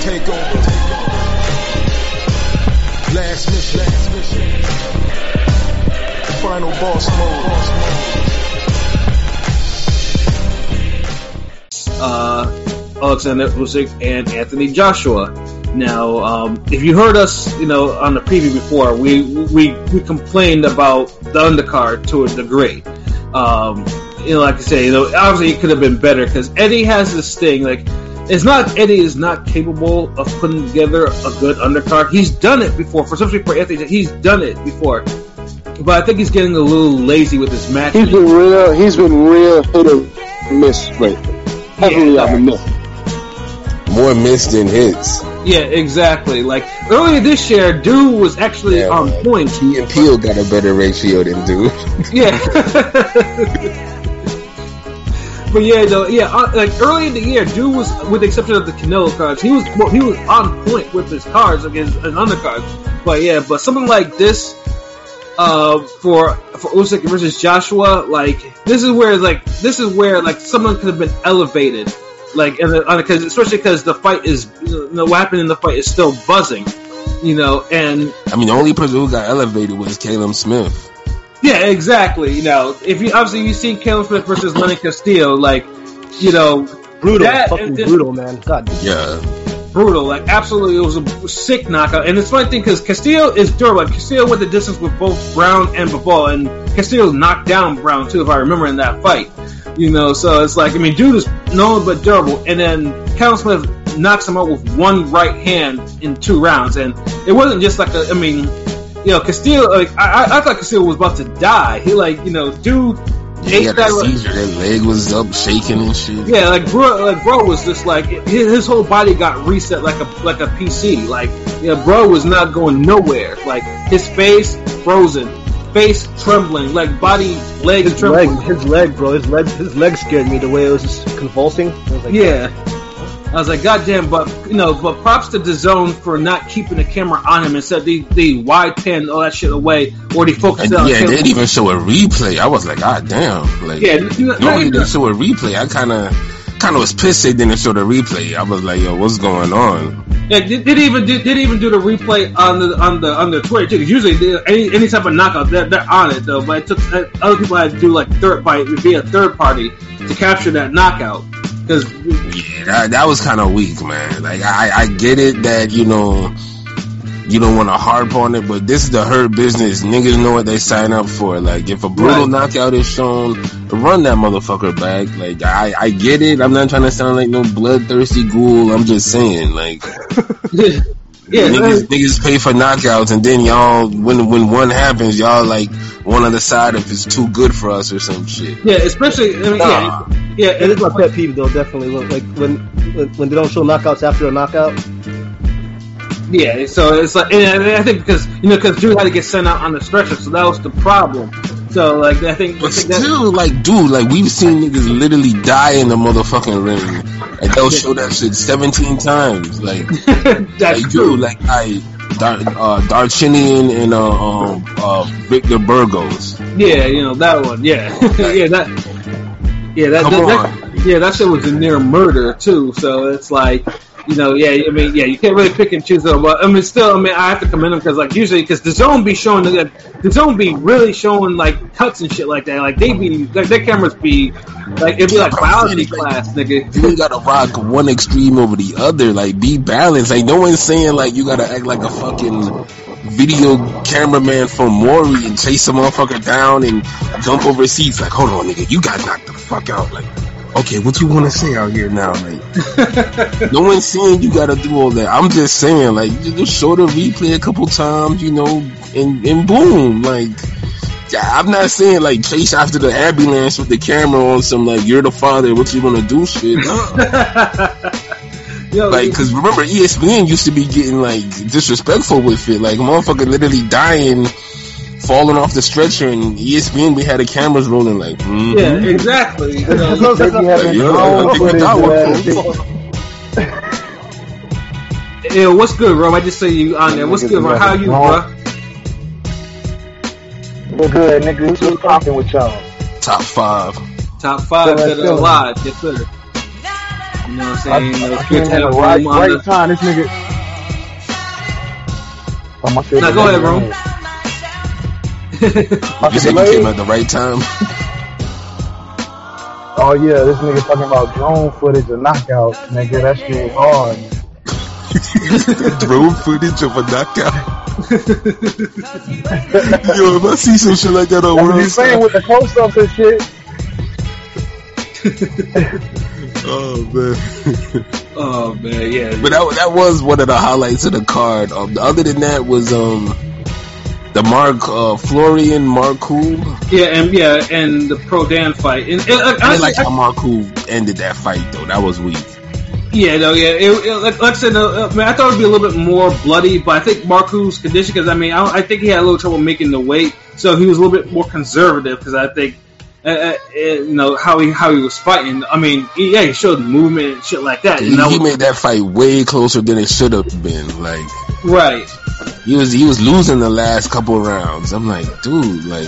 Take over. Last mission. Last mission. Final boss mode. uh, Alexander Usyk and Anthony Joshua. Now, um, if you heard us, you know, on the preview before, we we we complained about the undercard to a degree. Um, you know, like I say, you know, obviously it could have been better because Eddie has this thing. Like, it's not Eddie is not capable of putting together a good undercard. He's done it before, for especially for Anthony. He's done it before, but I think he's getting a little lazy with his matches. He's been real. He's been real hit or miss lately. Heavily Yeah. on the miss. More missed than hits. Yeah, exactly. Like earlier this year, Dude was actually Yeah, on point. He and Peele got a better ratio than dude. Yeah. but yeah, though, yeah, uh, like early in the year, Dude was, with the exception of the Canelo cards, he was well, he was on point with his cards against his undercards. But yeah, but something like this, uh, for for Usyk versus Joshua, like this is where like this is where like someone could have been elevated, like and because especially because the fight is the weapon in the fight is still buzzing, you know, and I mean, the only person who got elevated was Callum Smith. Yeah, exactly. You know, if you obviously you see Callum Smith versus Lenin Castillo, like you know, Brutal, That- fucking this- brutal, man. God, Yeah. brutal. Like absolutely, it was a sick knockout. And it's funny thing because Castillo is durable. Like, Castillo went the distance with both Browne and Bivol, and Castillo knocked down Browne too, if I remember in that fight. You know, so it's like I mean, dude is known but durable, and then Callum Smith knocks him out with one right hand in two rounds, and it wasn't just like a. I mean, you know, Castillo. Like I, I- thought Castillo was about to die. He like you know, dude. He ate had that- a seizure. His leg was up, shaking and shit. yeah, like bro, like bro was just like his, his whole body got reset like a like a PC. Like yeah, bro was not going nowhere. Like his face frozen, face trembling, like body legs his trembling. leg, his leg, bro, his leg, his leg scared me the way it was just convulsing. Was like, Yeah. I was like, God damn, but you know, but props to the zone for not keeping the camera on him instead the the wide pan all that shit away, or they focused And on yeah, they didn't even show a replay. I was like, God damn. Like, Yeah, n- n- not normally even- they show a replay. I kind of, kind of was pissed they didn't show the replay. I was like, yo, what's going on? Yeah, did, did even did, did even do the replay on the on the on the Twitter too? 'cause usually they, any any type of knockout they're, they're on it though. But it took uh, other people had to do like third party a third party to capture that knockout. Because Yeah, that, that was kind of weak, man. Like, I, I get it that, you know, you don't want to harp on it, but this is the hurt business. Niggas know what they sign up for. Like, if a brutal Right. knockout is shown, run that motherfucker back. Like, I, I get it. I'm not trying to sound like no bloodthirsty ghoul. I'm just saying, like, yeah, niggas, niggas pay for knockouts, and then y'all, when when one happens, y'all like one on the side if it's too good for us or some shit. yeah, especially I mean, Nah. yeah, yeah, It is my pet peeve though, definitely. Like when, when they don't show knockouts after a knockout. Yeah. So it's like, and I think because you know because Drew had to get sent out on the stretcher, so that was the problem. So like I think, I But think that- still, like, dude, like we've seen niggas literally die in the motherfucking ring. and they'll show that shit seventeen times. Like, that's like true. dude, like I, Dar, uh, Darchinyan and uh, um, uh, Victor Burgos. Yeah, you know that one. Yeah, yeah that. Yeah, that, that, that yeah that shit was a near murder too. So it's like you know yeah I mean yeah you can't really pick and choose though. But I mean still I mean I have to commend them because like usually because the zone be showing the, the zone be really showing like cuts and shit like that. Like they be like their cameras be like it'd be like biology class, nigga. You ain't gotta rock one extreme over the other. Like, be balanced. Like, no one's saying like you gotta act like a fucking video cameraman from Maury and chase a motherfucker down and jump over seats. Like, hold on, nigga, you got knocked the fuck out. Like, okay, what you want to say out here now? Like, no one's saying you gotta do all that. I'm just saying, like, just show the replay a couple times, you know, and and boom, like. I'm not saying like chase after the ambulance with the camera on some like you're the father, what you gonna do shit. No. Yo, Like, cause remember ESPN used to be getting like disrespectful with it. Like, motherfucker literally dying, falling off the stretcher, and ESPN we had the cameras rolling. Like, mhm. yeah, exactly. You know, Those They be having Like, yo, drone I think footage that of one- that. yeah, what's good, bro? I just say you on there. What's good, bro? How you, bro? Well, good, nigga. What's talking with y'all? Top five. Top five So that let's are alive. Yes, sir. You know what I'm saying? I It's came good in to have right, on right the. time. This nigga. My shit Now go ahead, delayed. Rome. My You said you came at the right time. Oh yeah, this nigga talking about drone footage of knockouts, nigga. That shit was hard. Drone footage of a knockout. Yo, if I see some shit like that on That's what World you saying with the close ups and shit. oh man. Oh man, yeah. But that that was one of the highlights of the card. Um, other than that was um the Mark uh, Florian Marku. Yeah, and yeah, and the Prodan fight. And, and, like, I didn't like honestly, how Marku ended that fight though. That was weak. Yeah, no, yeah. It, it, like, like I said, uh, uh, man, I thought it would be a little bit more bloody, but I think Marku's condition, because I mean, I, I think he had a little trouble making the weight, so he was a little bit more conservative. Because I think, uh, uh, you know, how he how he was fighting. I mean, he, yeah, he showed movement and shit like that. He, You know, he made that fight way closer than it should have been. Like right? He was he was losing the last couple rounds. I'm like, dude, like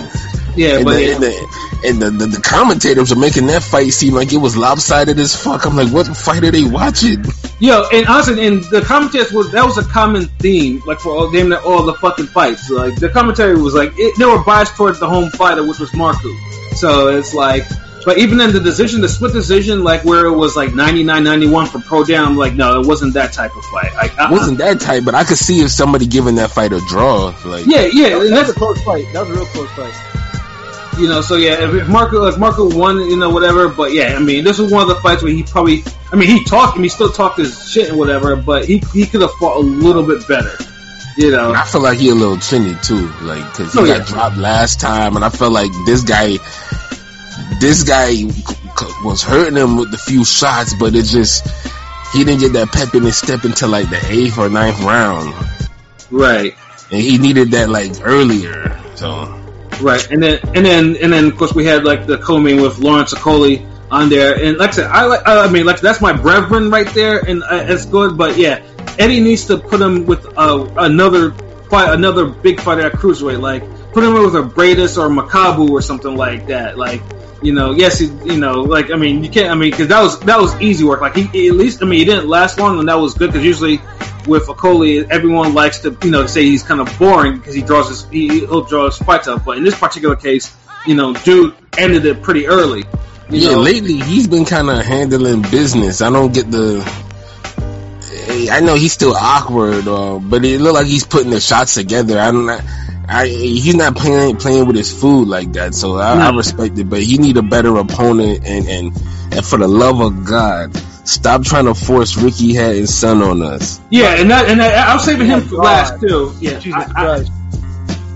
Yeah, and, but the, yeah, and, the, and the, the, the commentators are making that fight seem like it was lopsided as fuck. I'm like, what fight are they watching? Yo, and honestly, and the commentators was that was a common theme, like for all damn all the fucking fights. Like the commentary was like it, they were biased towards the home fighter, which was Marku. So it's like, but even in the decision, the split decision, like where it was like 99-91 for Prodan, I'm like, no, it wasn't that type of fight. Like, uh-uh. It wasn't that type, but I could see if somebody giving that fight a draw. Like, Yeah, yeah, That was that's a close fight. That was a real close fight. you know, so yeah, if, if Marku, if Marku won, you know, whatever. But yeah, I mean, this was one of the fights where he probably, I mean, he talked, I mean, he still talked his shit and whatever, but he he could have fought a little bit better, you know. And I feel like he a little chinny too, like because he Oh, got yeah. dropped last time, and I felt like this guy, this guy was hurting him with the few shots, but it just he didn't get that pep in his step until like the eighth or ninth round, Right, and he needed that like earlier. So right, and then and then and then of course we had like the co-main with Lawrence Okolie on there, and like I said, I like, I mean, like that's my brethren right there, and uh, it's good. But yeah, Eddie needs to put him with uh, another fight, another big fighter at cruiserweight, like put him with a Briedis or Makabu or something like that, like. You know, yes, he, you know, like I mean, you can't. I mean, because that was that was easy work. Like he at least, I mean, he didn't last long, and that was good because usually with Okolie, everyone likes to, you know, say he's kind of boring because he draws his, he, he'll draw his fights up. But in this particular case, you know, dude ended it pretty early. You yeah, know? lately he's been kind of handling business. I don't get the. I know he's still awkward, uh, but it look like he's putting the shots together. I don't. I he's not playing playing with his food like that, so I, I respect it. But he need a better opponent, and and and for the love of God, stop trying to force Ricky Hatton's son on us. Yeah, and that, and that, I was saving him Oh, for last too. Yeah, Jesus I- I-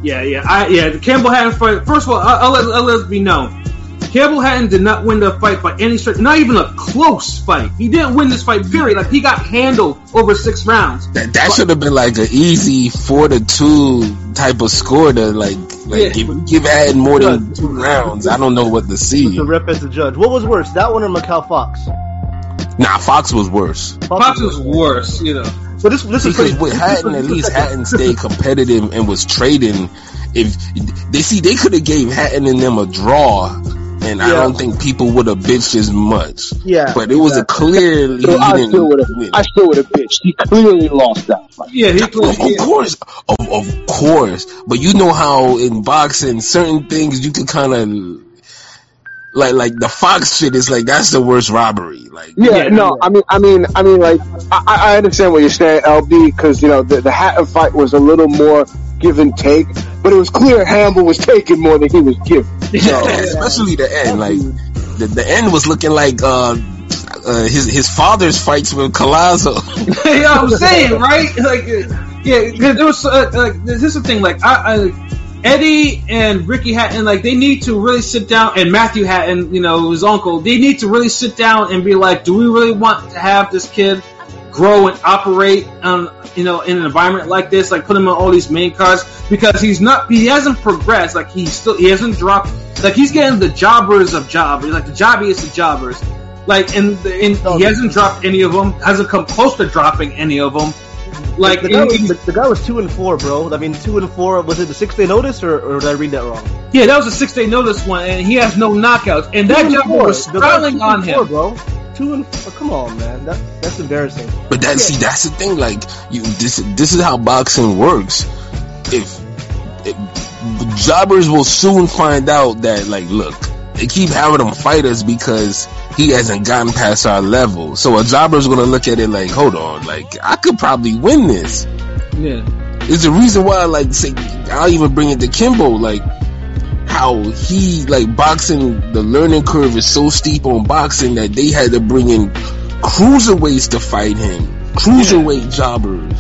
yeah, yeah, I, yeah. The Campbell Hatton fight. First of all, I'll, I'll, let, I'll let it be known. Campbell Hatton did not win the fight by any stretch. Not even a close fight. He didn't win this fight. Period. Like he got handled over six rounds. That that should have been like an easy four to two type of score to like like Yeah. give give Hatton more than two rounds. I don't know what to see. The rep as the judge. What was worse, that one or Macau Fox? Nah, Fox was worse. Fox was worse. You know. But this, this is Because pretty. with Hatton, at least Hatton stayed competitive and was trading. If they see, they could have gave Hatton and them a draw, and I don't think people would have bitched as much. Yeah, But it was a clearly So he I didn't still would have. win. I still would have bitched. He clearly lost that fight. Yeah, he Of, played. of course, of, of course, but you know how in boxing, certain things you can kind of like, like the Fox shit is like that's the worst robbery. Like, Yeah, Yeah, no, I mean, I mean, I mean, like, I, I understand what you're saying, LB, because you know the the Hatton fight was a little more give and take, but it was clear Hamble was taking more than he was giving. Yeah, especially the end. Like the, the end was looking like uh, uh, his his father's fights with Collazo. you know I'm saying, right? Like, yeah, because there was uh, like this is the thing. Like, I, I, Eddie and Ricky Hatton, like, they need to really sit down, and Matthew Hatton, you know, his uncle, they need to really sit down and be like, do we really want to have this kid grow and operate, um, you know, in an environment like this? Like, put him on all these main cards because he's not, he hasn't progressed. Like, he's still, he hasn't dropped. Like, he's getting the jobbers of jobbers, like the jobbiest of jobbers. Like, and, and he hasn't dropped any of them. Hasn't come close to dropping any of them. Like the guy, was, the, the guy was two and four, bro. I mean, two and four. Was it the six day notice, or, or did I read that wrong? yeah, that was a six day notice one, and he has no knockouts, and that Two jumper four. was guy's on and four, him. bro. Two and four. Oh, come on, man. That that's embarrassing. But that see, that's the thing. Like you, this this is how boxing works. If, if jobbers will soon find out that, like, look, they keep having him fight us because he hasn't gotten past our level. So a jobber's gonna look at it like, hold on, like I could probably win this. Yeah, It's the reason why, like, say, I'll even bring it to Kimbo, like, how he, like, boxing, the learning curve is so steep on boxing that they had to bring in cruiserweights to fight him. Cruiserweight jobbers.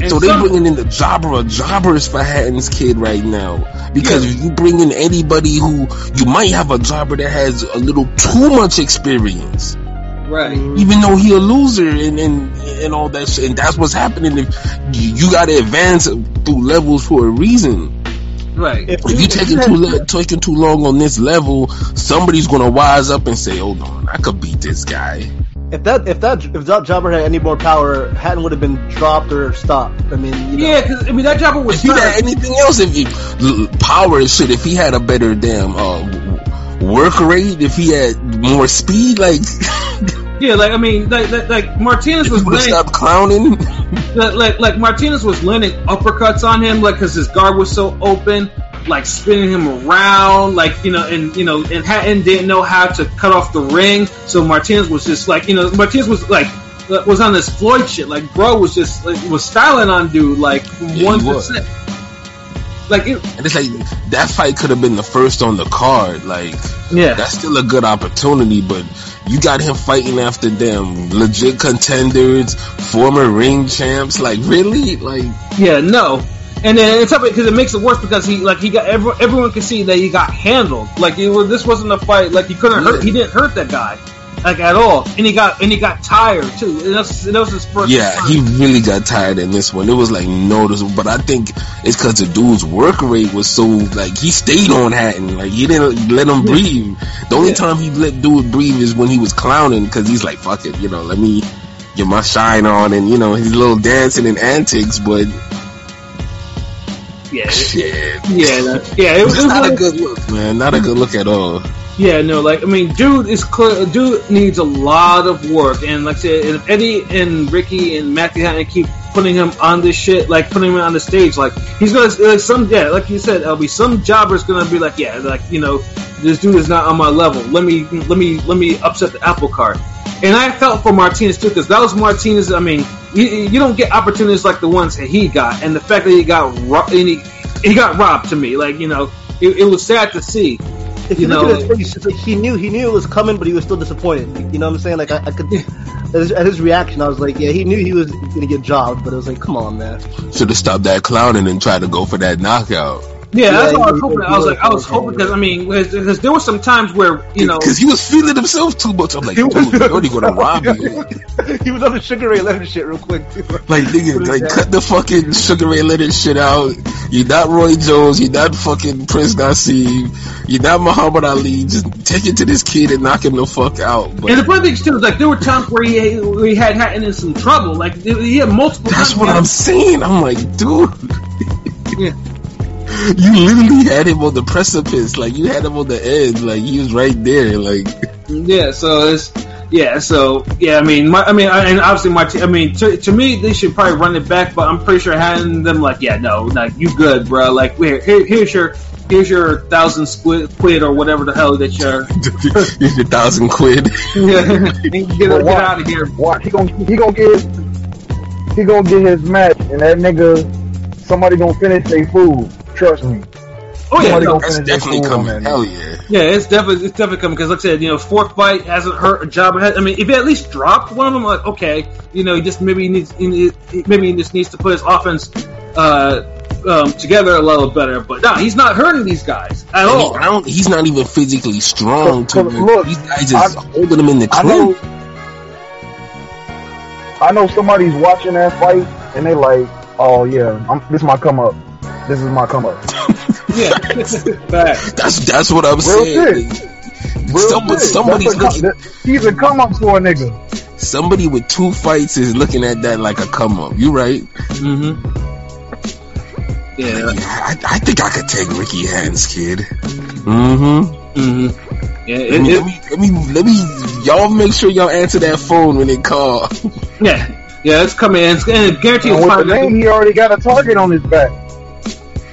and So they some- bringing in the jobber of jobbers for Hatton's kid right now. Because if you bring in anybody who, you might have a jobber that has a little too much experience right. Mm-hmm. even though he a loser and and, and all that shit. And that's what's happening. If you, you got to advance through levels for a reason. Right. If, If you taking too le- taking too long on this level, somebody's gonna wise up and say, "Hold on, I could beat this guy." if that if that if that jobber had any more power, Hatton would have been dropped or stopped. I mean, you know, Yeah, because I mean that jumper was If he had anything else, if he power and shit, if he had a better damn uh, work rate, if he had more speed, like Yeah, like I mean, like like, like Martinez was landing, stopped clowning. like, like like Martinez was landing uppercuts on him, like because his guard was so open, like spinning him around, like you know, and you know, and Hatton didn't know how to cut off the ring, so Martinez was just like, you know, Martinez was like was on this Floyd shit, like bro was just like, was styling on dude like he one percent. Like it, And it's like that fight could have been the first on the card. Like yeah, that's still a good opportunity, but you got him fighting after them legit contenders, former ring champs. Like really, like Yeah, no. And then it's up because it makes it worse because he like he got every, everyone can see that he got handled. Like it was, this wasn't a fight. Like he couldn't hurt. He didn't hurt that guy like at all. And he got and he got tired too. And that's that was his first. yeah, time. he really got tired in this one. It was like noticeable, but I think it's because the dude's work rate was so like he stayed on Hatton. Like he didn't let him breathe. The only Yeah. time he let dude breathe is when he was clowning because he's like, "Fuck it," you know, let me get my shine on and you know his little dancing and antics, but. yeah, Shit. yeah, yeah. It, was- it was not a good look, man. Not a good look at all. Yeah, no, like I mean, dude is dude needs a lot of work, and like I said, and if Eddie and Ricky and Matthew Hatton keep putting him on this shit, like putting him on the stage, like he's gonna like some yeah, like you said, LB, some jobber's gonna be like, yeah, like you know, this dude is not on my level. Let me let me let me upset the apple cart. And I felt for Martinez too, because that was Martinez. I mean, you, you don't get opportunities like the ones that he got, and the fact that he got ro- and he, he got robbed to me, like you know, it, it was sad to see. If you, you look know- at his face, it's like he knew he knew it was coming, but he was still disappointed. You know what I'm saying? Like I, I could. At his, at his reaction, I was like, yeah, he knew he was gonna get jobbed, but it was like, come on, man. Should have stopped that clowning and tried to go for that knockout. Yeah, that's what I was hoping. I was like, I was hoping because I mean, because there were some times where you know, because he was feeling himself too much. I'm like, He dude, was- Jordy gonna rob you. he was on the Sugar Ray Leonard shit real quick. Too. Like, nigga, like cut the fucking Sugar Ray Leonard shit out. You're not Roy Jones. You're not fucking Prince Naseem. You're not Muhammad Ali. Just take it to this kid and knock him the fuck out. But and the funny thing too is like there were times where he where he had Hatton in some trouble. Like he had multiple. that's what I'm saying. I'm like, dude. Yeah. You literally had him on the precipice, like you had him on the edge, like he was right there, like Yeah, so it's yeah, so yeah. I mean, my, I mean, I, and obviously my. T- I mean, to, to me, they should probably run it back. But I'm pretty sure having them like, yeah, no, like you good, bro. Like here, here here's your here's your thousand squid quid or whatever the hell that you're. here's your thousand quid. Yeah, get, get But watch, out of here. Watch, he gonna he gonna get his, he gonna get his match, and that nigga, somebody gonna finish their food. Trust me. Oh yeah, no, gonna That's definitely coming. Hell yeah. Yeah, it's definitely it's definitely coming because, like I said, you know, fourth fight hasn't hurt a job. Ahead. I mean, if he at least dropped one of them, like okay, you know, he just maybe he needs he needs- maybe he just needs to put his offense uh, um, together a little better. But no, he's not hurting these guys at And he, all. I don't, he's not even physically strong. To Cause- cause look, these guys just I- holding him in the I know. I know somebody's watching that fight, and they like, oh yeah, I'm, this is my come up. This is my come up. Yeah, That's that's what I'm Real saying. shit. Real Somebody- somebody's That's a looking- that- He's a come up for a nigga. somebody with two fights is looking at that like a come up. You right? Mm-hmm. Yeah. Yeah, I, I think I could take Ricky Hatton's kid. Mm-hmm. Mm-hmm. Yeah. Let me, it, let me, let me, let me, y'all make sure y'all answer that phone when they call. yeah. Yeah. It's coming. And, it's, and guarantee And it's with the probably- name, he already got a target on his back.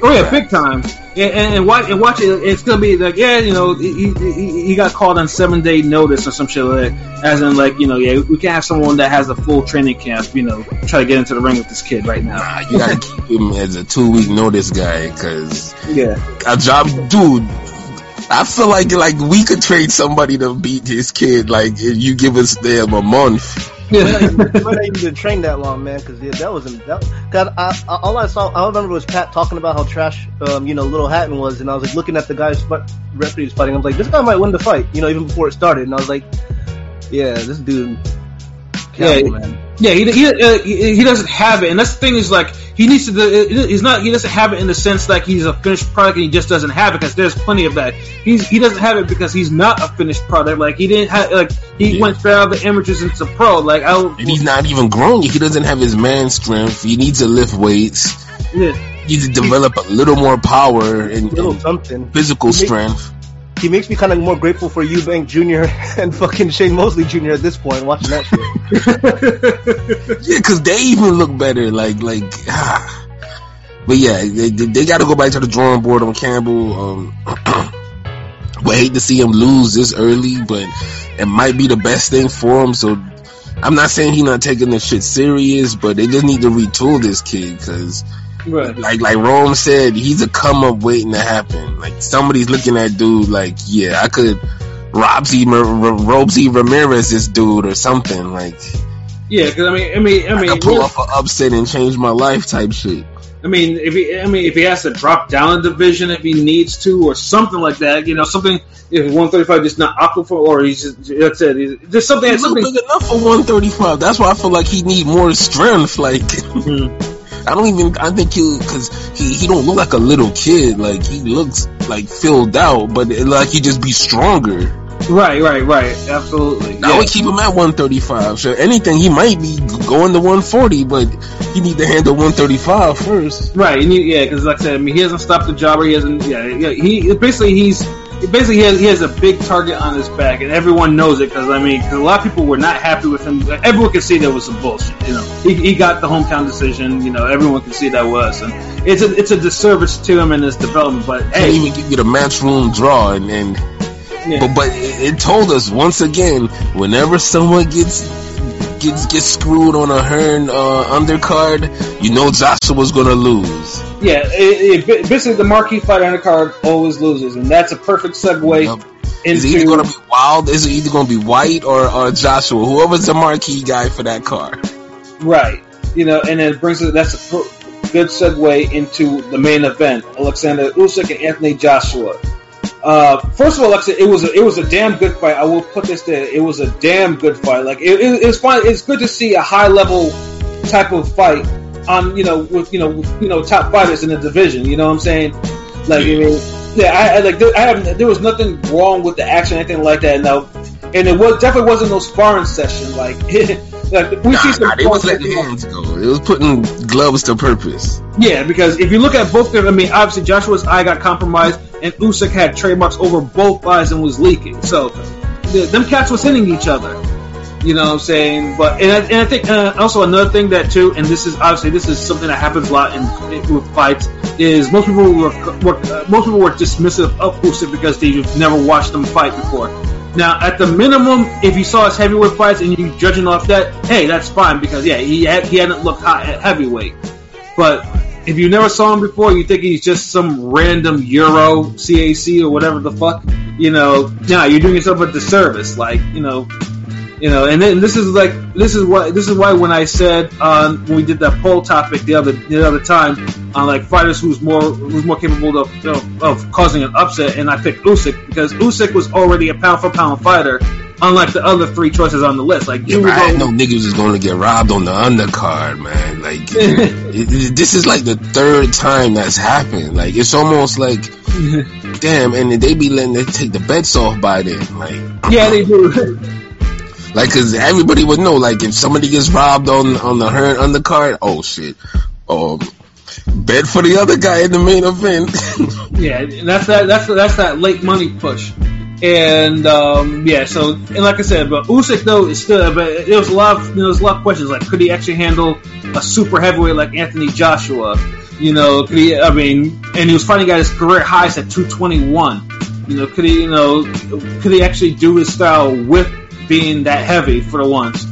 Oh yeah, big time. And, and, and watch and watch it. It's gonna be like yeah, you know, he, he, he got called on seven day notice or some shit like that. As in like you know, yeah, we can have someone that has a full training camp. You know, try to get into the ring with this kid right now. Nah, you gotta keep him as a two week notice guy, cause Yeah. a job, dude. I feel like like we could trade somebody to beat his kid. Like if you give us them a month. You might not even- even train that long, man. Because yeah, that wasn't that. Cause I, I, all I saw, I remember was Pat talking about how trash, um, you know, Little Hatton was, and I was like looking at the guy's fight, referee was fighting. I was like, this guy might win the fight, you know, even before it started. And I was like, yeah, this dude, Yeah, man. Yeah, he he, uh, he he doesn't have it, and that's the thing is like he needs to. do- He's not. He doesn't have it in the sense like he's a finished product, and he just doesn't have it because there's plenty of that. He's he doesn't have it because he's not a finished product. Like he didn't have like he Yeah. went straight out of the amateurs into pro. Like I And he's not even grown. He doesn't have his man strength. He needs to lift weights. yeah. He needs to develop a little more power and, little and something. physical strength. He makes me kind of more grateful for Eubank Jr. and fucking Shane Mosley Jr. at this point, watching that shit. Yeah, because they even look better. Like, like, ah. but yeah, they, they, got to go back to the drawing board on Campbell. Um, we hate to see him lose this early, but it might be the best thing for him. So, I'm not saying he's not taking this shit serious, but they just need to retool this kid because, Right. like, like Rome said, he's a come up waiting to happen. Like somebody's looking at dude like, yeah, I could. Robsy, Robsy Ramirez, this dude, or something like. Yeah, because I mean, I mean, I I mean, could pull off an upset and change my life type shit. I mean, if he, I mean, if he has to drop down a division if he needs to, or something like that, you know, something if 135 is not aqua for, or he's just, that's it. He's- There's something, He's something. big enough for 135. That's why I feel like he need more strength. Like Mhm. I don't even. I think he because he he don't look like a little kid. Like he looks like filled out, but like he just be stronger. Right, right, right. Absolutely. I Yeah. would keep him at 135. So anything he might be going to 140, but he need to handle 135 first. Right, and he, yeah, because like I said, I mean, he hasn't stopped the jobber. He hasn't. Yeah, yeah. He basically he's basically he has, he has a big target on his back, and everyone knows it. Because I mean, 'cause a lot of people were not happy with him. Everyone could see there was some bullshit. You know, he, he got the hometown decision. You know, everyone can see that was, and it's a it's a disservice to him in his development. But hey, even give you the matchroom draw, and, and yeah. but but it, it told us once again, whenever someone gets gets gets screwed on a Hearn uh, undercard, you know Joshua's gonna lose. yeah, it, it, basically the marquee fight undercard always loses, and that's a perfect segue Yup. into Is it either gonna be Wild? Is it either gonna be White or, or Joshua? Whoever's the marquee guy for that card. Right. You know, and it brings it. That's a good segue into the main event: Alexander Usyk and Anthony Joshua. Uh, first of all, said, it was a, it was a damn good fight. I will put this there. It was a damn good fight. Like it, it, it's fun. It's good to see a high level type of fight on you know with you know with, you know top fighters in the division. You know what I'm saying? Like I mean, yeah, I, I like there, I have there was nothing wrong with the action, or anything like that. No, and it was definitely wasn't no sparring session. Like like we see some nah, they was letting hands go. It was putting gloves to purpose. Yeah, because if you look at both them, I mean, obviously Joshua's eye got compromised, and Usyk had trademarks over both eyes and was leaking. So, the, them cats was hitting each other. You know what I'm saying? But and I, and I think uh, also another thing that too, and this is obviously this is something that happens a lot in, in with fights, is most people were, were uh, most people were dismissive of Usyk because they've never watched them fight before. Now, at the minimum, if you saw his heavyweight fights and you judging off that, hey, that's fine because yeah, he had, he hadn't looked hot at heavyweight. But if you never saw him before, you think he's just some random Euro CAC or whatever the fuck, you know, nah, you're doing yourself a disservice. Like, you know, you know, and then this is like this is why this is why when I said um, when we did that poll topic the other the other time on like fighters who's more who's more capable of you know, of causing an upset, and I picked Usyk because Usyk was already a pound for pound fighter, unlike the other three choices on the list. Like, Yeah, I didn't know niggas was gonna get robbed on the undercard, man. Like, it, it- this is like the third time that's happened. Like, it's almost like, damn, and they be letting they take the bets off by then. Like, yeah, they do. Like, cause everybody would know, like, if somebody gets robbed on, on the Hearn undercard, oh shit. Um, bet for the other guy in the main event. Yeah, that's that. That's that's that late money push, and um, yeah. So and like I said, but Usyk though is still. But there was a lot of you know, there was a lot of questions like could he actually handle a super heavyweight like Anthony Joshua? You know, could he? I mean, and he was fighting at his career highest at 221. You know, could he? You know, could he actually do his style with being that heavy for the once?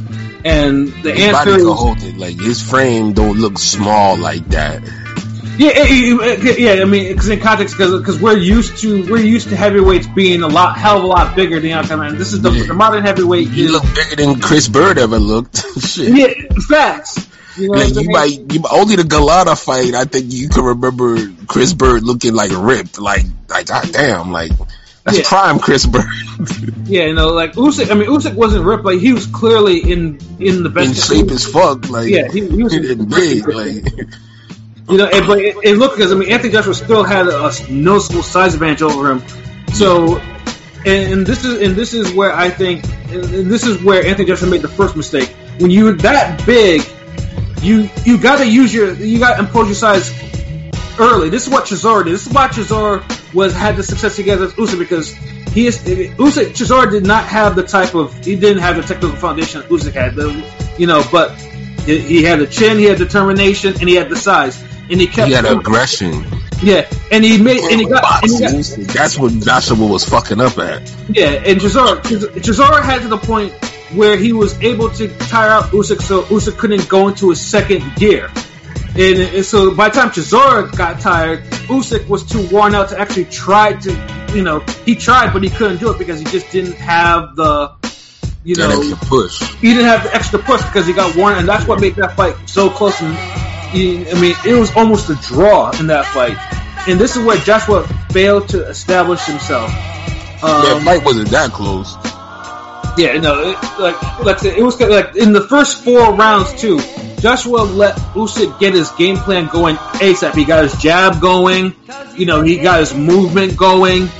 And the His answer is hold it. Like, his frame don't look small like that. Yeah, eh, eh, yeah. I mean, because in context, because we're used to we're used to heavyweights being a lot hell of a lot bigger than. This is the, Yeah. the modern heavyweight. You is- look bigger than Chris Byrd ever looked. shit. yeah, facts. You know, Like you might, you only the Golota fight. I think you can remember Chris Byrd looking like ripped, like like goddamn, like that's Yeah. prime Chris Byrd yeah, you know, like Usyk. I mean, Usyk wasn't ripped, but he was clearly in in the best in shape as fuck. Like Yeah, he- he was- and big. Like You know, and, but it, it looked because I mean Anthony Joshua still had a, noticeable size advantage over him. So, and, and this is and this is where I think and this is where Anthony Joshua made the first mistake. When you're that big, you you got to use your you got to impose your size early. This is what Chisora did. This is why Chisora was had the success together with Usyk because he is Usyk Chisora did not have the type of he didn't have the technical foundation that Usyk had. The, you know, but he he had the chin, he had determination, and he had the size, and he kept he had aggression. yeah, and he made and he got, and he got. That's what Joshua was fucking up at. yeah, and Chisora Chisora had to the point where he was able to tire out Usyk, so Usyk couldn't go into his second gear. And, and so by the time Chisora got tired, Usyk was too worn out to actually try to, you know, he tried, but he couldn't do it because he just didn't have the, you know, push. he didn't have the extra push because he got worn, and that's what made that fight so close. And he, I mean, it was almost a draw in that fight. And this is where Joshua failed to establish himself. that Um, fight wasn't that close. yeah, no, it, like like I said, it was like in the first four rounds too. Joshua let Usyk get his game plan going ASAP. He got his jab going, you know, he got his movement going.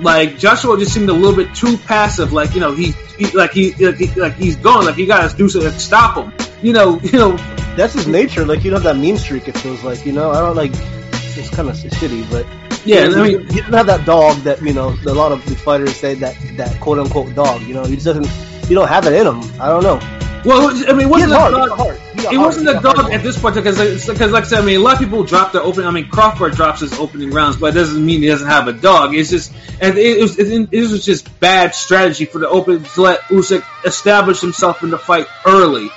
Like Joshua just seemed a little bit too passive. Like you know, he, he like he like, he like he's going. Like you got to do something to stop him. You know, you know, That's his nature. Like you know that mean streak. It feels like you know. I don't like. It's kind of shitty, but yeah. he, I mean, he doesn't have that dog that you know. A lot of the fighters say that that quote unquote dog. You know, he just doesn't. You don't have it in him. I don't know. Well, I mean, it wasn't has a heart. dog. He got heart. It wasn't He a dog at this point because, because, uh, like I said, I mean, a lot of people drop their open. I mean, Crawford drops his opening rounds, but it doesn't mean he doesn't have a dog. It's just, and it was, it, it was just bad strategy for the open to let Usyk establish himself in the fight early,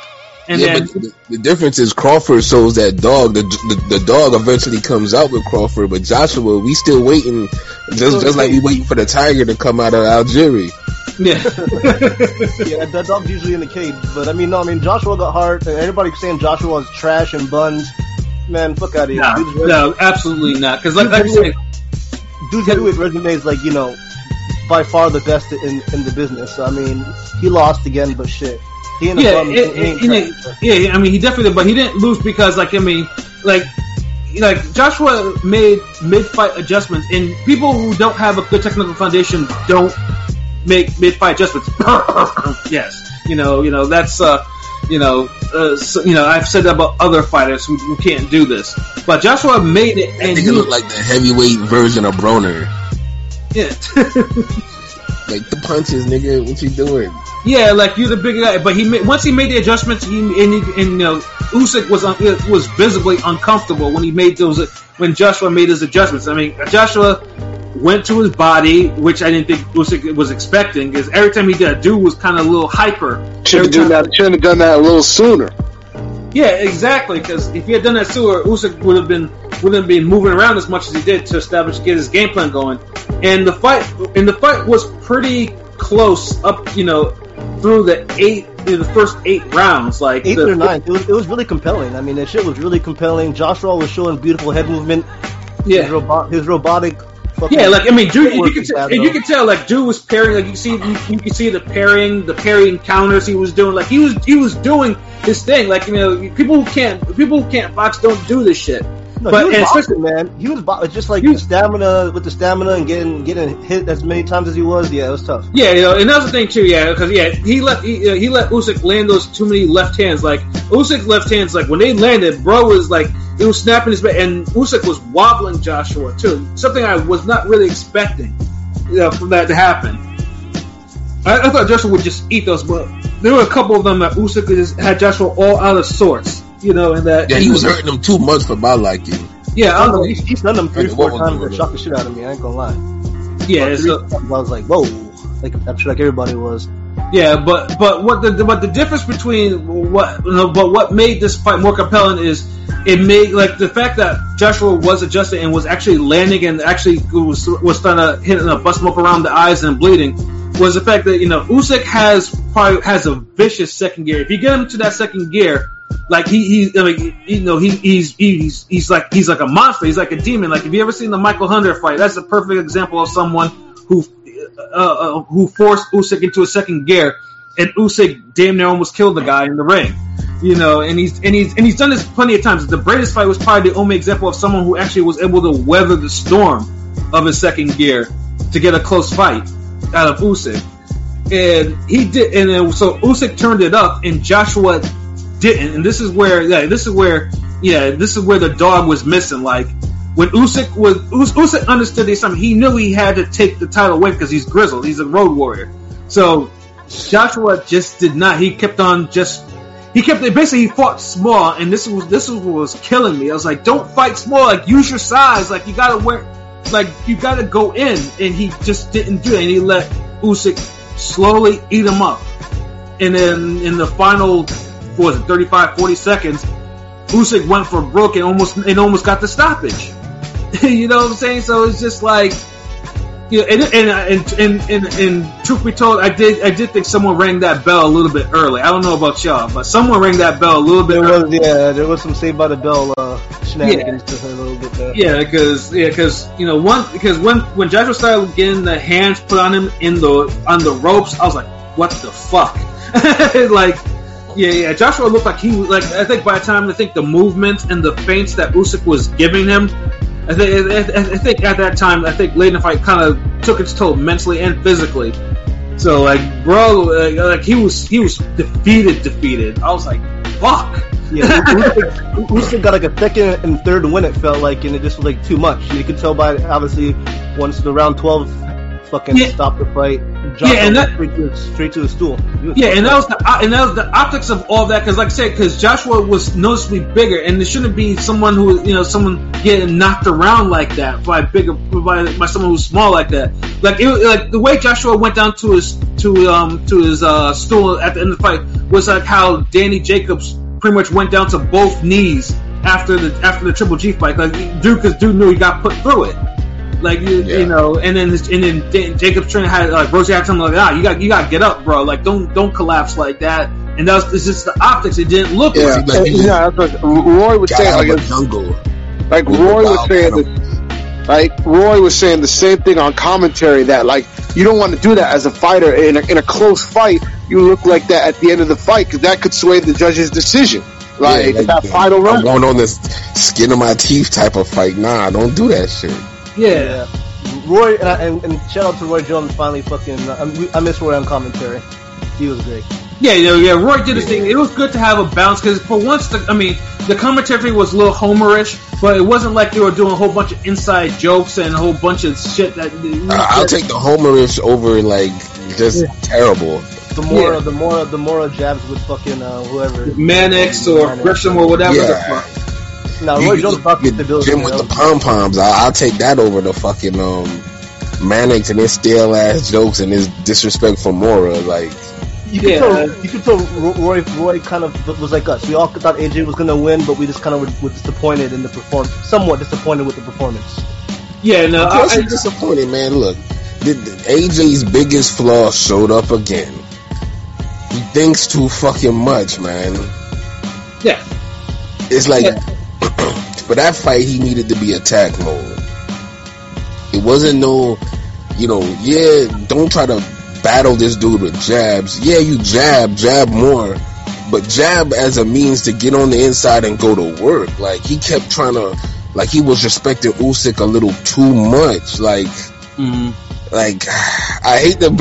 and yeah, then but the, the difference is Crawford shows that dog. The, the the dog eventually comes out with Crawford, but Joshua, we still waiting, just just like we waiting for the tiger to come out of Algeria. Yeah, yeah, that dog's usually in the cage. But I mean, no, I mean Joshua got hurt. and everybody saying Joshua was trash and buns. Man, fuck out of here. no, Dude's, no, absolutely not. Because like, I said, dude's heavyweight resume is like you know by far the best in in the business. So, I mean, he lost again, but shit, he ain't a yeah, it, it, it, yeah. I mean, he definitely, but he didn't lose because, like, I mean, like, like Joshua made mid-fight adjustments, and people who don't have a good technical foundation don't make mid-fight adjustments. yes, you know, you know that's, uh, you know, uh, so, you know, I've said that about other fighters who, who can't do this, but Joshua made it, I and think he, it looked like the heavyweight version of Broner. yeah. Like the punches, nigga. What you doing? Yeah, like you're the bigger guy, but he made, once he made the adjustments, he and, he, and you know Usyk was un, was visibly uncomfortable when he made those when Joshua made his adjustments. I mean, Joshua went to his body, which I didn't think Usyk was expecting, because every time he did a do was kind of a little hyper. Should have done that. Should have done that a little sooner. Yeah, exactly. Because if he had done that sooner, Usyk would have been wouldn't have been moving around as much as he did to establish get his game plan going. And the fight and the fight was pretty close up, you know, through the eight in the first eight rounds. Like Eighth the, or ninth, it was, it was really compelling. I mean, that shit was really compelling. Joshua was showing beautiful head movement. His, Yeah. robo- his robotic. Yeah, like I mean, dude, you can tell, you can tell, like, dude was parrying, like you see, you, you can see the parrying, the parrying counters he was doing, like he was, he was doing his thing, like you know, people who can't, people who can't box don't do this shit, No, But- he was boxing, man. He was just like the stamina with the stamina and getting getting hit as many times as he was. Yeah, it was tough. Yeah, you know, and that's the thing too. Yeah, because yeah, he let he, uh, he let Usyk land those too many left hands. Like Usyk's left hands, like when they landed, bro was like it was snapping his back, and Usyk was wobbling Joshua too. Something I was not really expecting, you know, for that to happen. I, I thought Joshua would just eat those, but there were a couple of them that Usyk just had Joshua all out of sorts. You know, and that Yeah, he was hurting him too much for my liking. Yeah, I don't know. He's, he's done them three, Okay, four times that shocked the shit out of me. I ain't gonna lie. Yeah, so, I was like, whoa. Like I'm sure like everybody was. Yeah, but but what the but the difference between what you know, but what made this fight more compelling is it made like the fact that Joshua was adjusted and was actually landing and actually was was starting to hit and bust him up around the eyes and bleeding was the fact that you know Usyk has probably has a vicious second gear. If you get him to that second gear, like he he mean, you know he he's he's he's like he's like a monster. He's like a demon. Like if you ever seen the Michael Hunter fight, that's a perfect example of someone who uh, uh, who forced Usyk into a second gear, and Usyk damn near almost killed the guy in the ring. You know, and he's and he's and he's done this plenty of times. The greatest fight was probably the only example of someone who actually was able to weather the storm of his second gear to get a close fight out of Usyk. And he did, and then, so Usyk turned it up, and Joshua didn't. And this is where, yeah, this is where, yeah, this is where the dog was missing. Like when Usyk was Us- Usyk understood this something, he knew he had to take the title away because he's grizzled, he's a road warrior. So Joshua just did not. He kept on just. He kept basically he fought small, and this was this was what was killing me. I was like, don't fight small. Like use your size. Like you gotta wear, like you gotta go in, and he just didn't do it. And he let Usyk slowly eat him up. And then in the final, what was it, 35, 40 seconds, Usyk went for broke and almost and almost got the stoppage. you know what I'm saying? So it's just like, you know, and and, and and and and truth be told, I did I did think someone rang that bell a little bit early. I don't know about y'all, but someone rang that bell a little bit There early. was yeah, there was some Saved by the Bell uh, shenanigans to her a little bit there. Yeah, because yeah, because you know one because when when Joshua started getting the hands put on him in the on the ropes, I was like, what the fuck? like, yeah, yeah. Joshua looked like he was like I think by the time I think the movements and the feints that Usyk was giving him, I think I, I- think at that time I think late in the fight kind of took its toll mentally and physically. So like, bro, like, like he was he was defeated, defeated. I was like, fuck. Yeah, Usyk, Usyk got like a second and third win. It felt like, and it just was like too much. You could tell by obviously once the round twelve fucking Yeah. stopped the fight. Yeah, and that- straight to, straight to the stool. Yeah, and that was the and that was the optics of all that because, like I said, because Joshua was noticeably bigger, and it shouldn't be someone who you know someone getting knocked around like that by bigger by, by someone who's small like that. Like it, like the way Joshua went down to his to um to his uh stool at the end of the fight was like how Danny Jacobs pretty much went down to both knees after the after the Triple G fight. Like dude, because dude knew he got put through it. Like you, Yeah. you know, and then and then Da- Jacob's trying to have like Rosie had something like, ah, you got you got to get up, bro. Like don't don't collapse like that. And that's was it's just the optics. It didn't look Yeah, like. like he yeah. That's what Roy was saying. Like, of jungle. like Roy was saying, animals. like Roy was saying the same thing on commentary. That like you don't want to do that as a fighter in a, in a close fight. You look like that at the end of the fight because that could sway the judge's decision. Like, Yeah, that final round. I round. want on this skin of my teeth type of fight. Nah, don't do that shit. Yeah, Roy and, I, and, and shout out to Roy Jones finally fucking. I, I miss Roy on commentary. He was great. yeah, yeah, yeah. Roy did his thing. It was good to have a balance because for once, the, I mean, the commentary was a little homerish, but it wasn't like they were doing a whole bunch of inside jokes and a whole bunch of shit that. I- I'll take the homerish over like just terrible. The more, Yeah. the more, the more jabs with fucking uh, whoever. Mannix or Mannix. Grisham or whatever. Yeah. The fuck. Now You Roy can Jones brought the get. Jim with you the pom poms. I'll take that over the fucking um Mannix and his stale ass jokes and his disrespect for Mora. Like, You could Yeah. tell, you could tell Roy, Roy kind of was like us. We all thought AJ was gonna win, but we just kind of were, were disappointed in the perform, somewhat disappointed with the performance. Yeah, no, I, course, I, disappointed, man. Look, the, the, AJ's biggest flaw showed up again. He thinks too fucking much, man. yeah. It's like Yeah. For that fight, he needed to be attack mode. It wasn't no, you know, yeah. Don't try to battle this dude with jabs. Yeah, you jab, jab more, but jab as a means to get on the inside and go to work. Like he kept trying to like he was respecting Usyk a little too much. Like, Mhm. like I hate the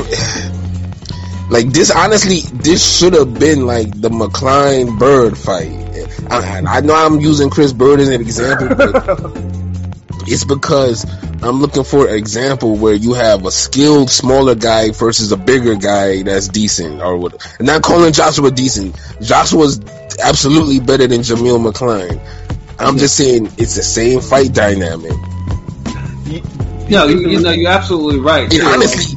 like this. Honestly, this should have been like the McCline Byrd fight. I, I know I'm using Chris Byrd as an example, but it's because I'm looking for an example where you have a skilled smaller guy versus a bigger guy that's decent or what. And not calling Joshua decent. Joshua's absolutely better than Jameel McCline. I'm just saying it's the same fight dynamic. No, you, you know you're absolutely right. Honestly,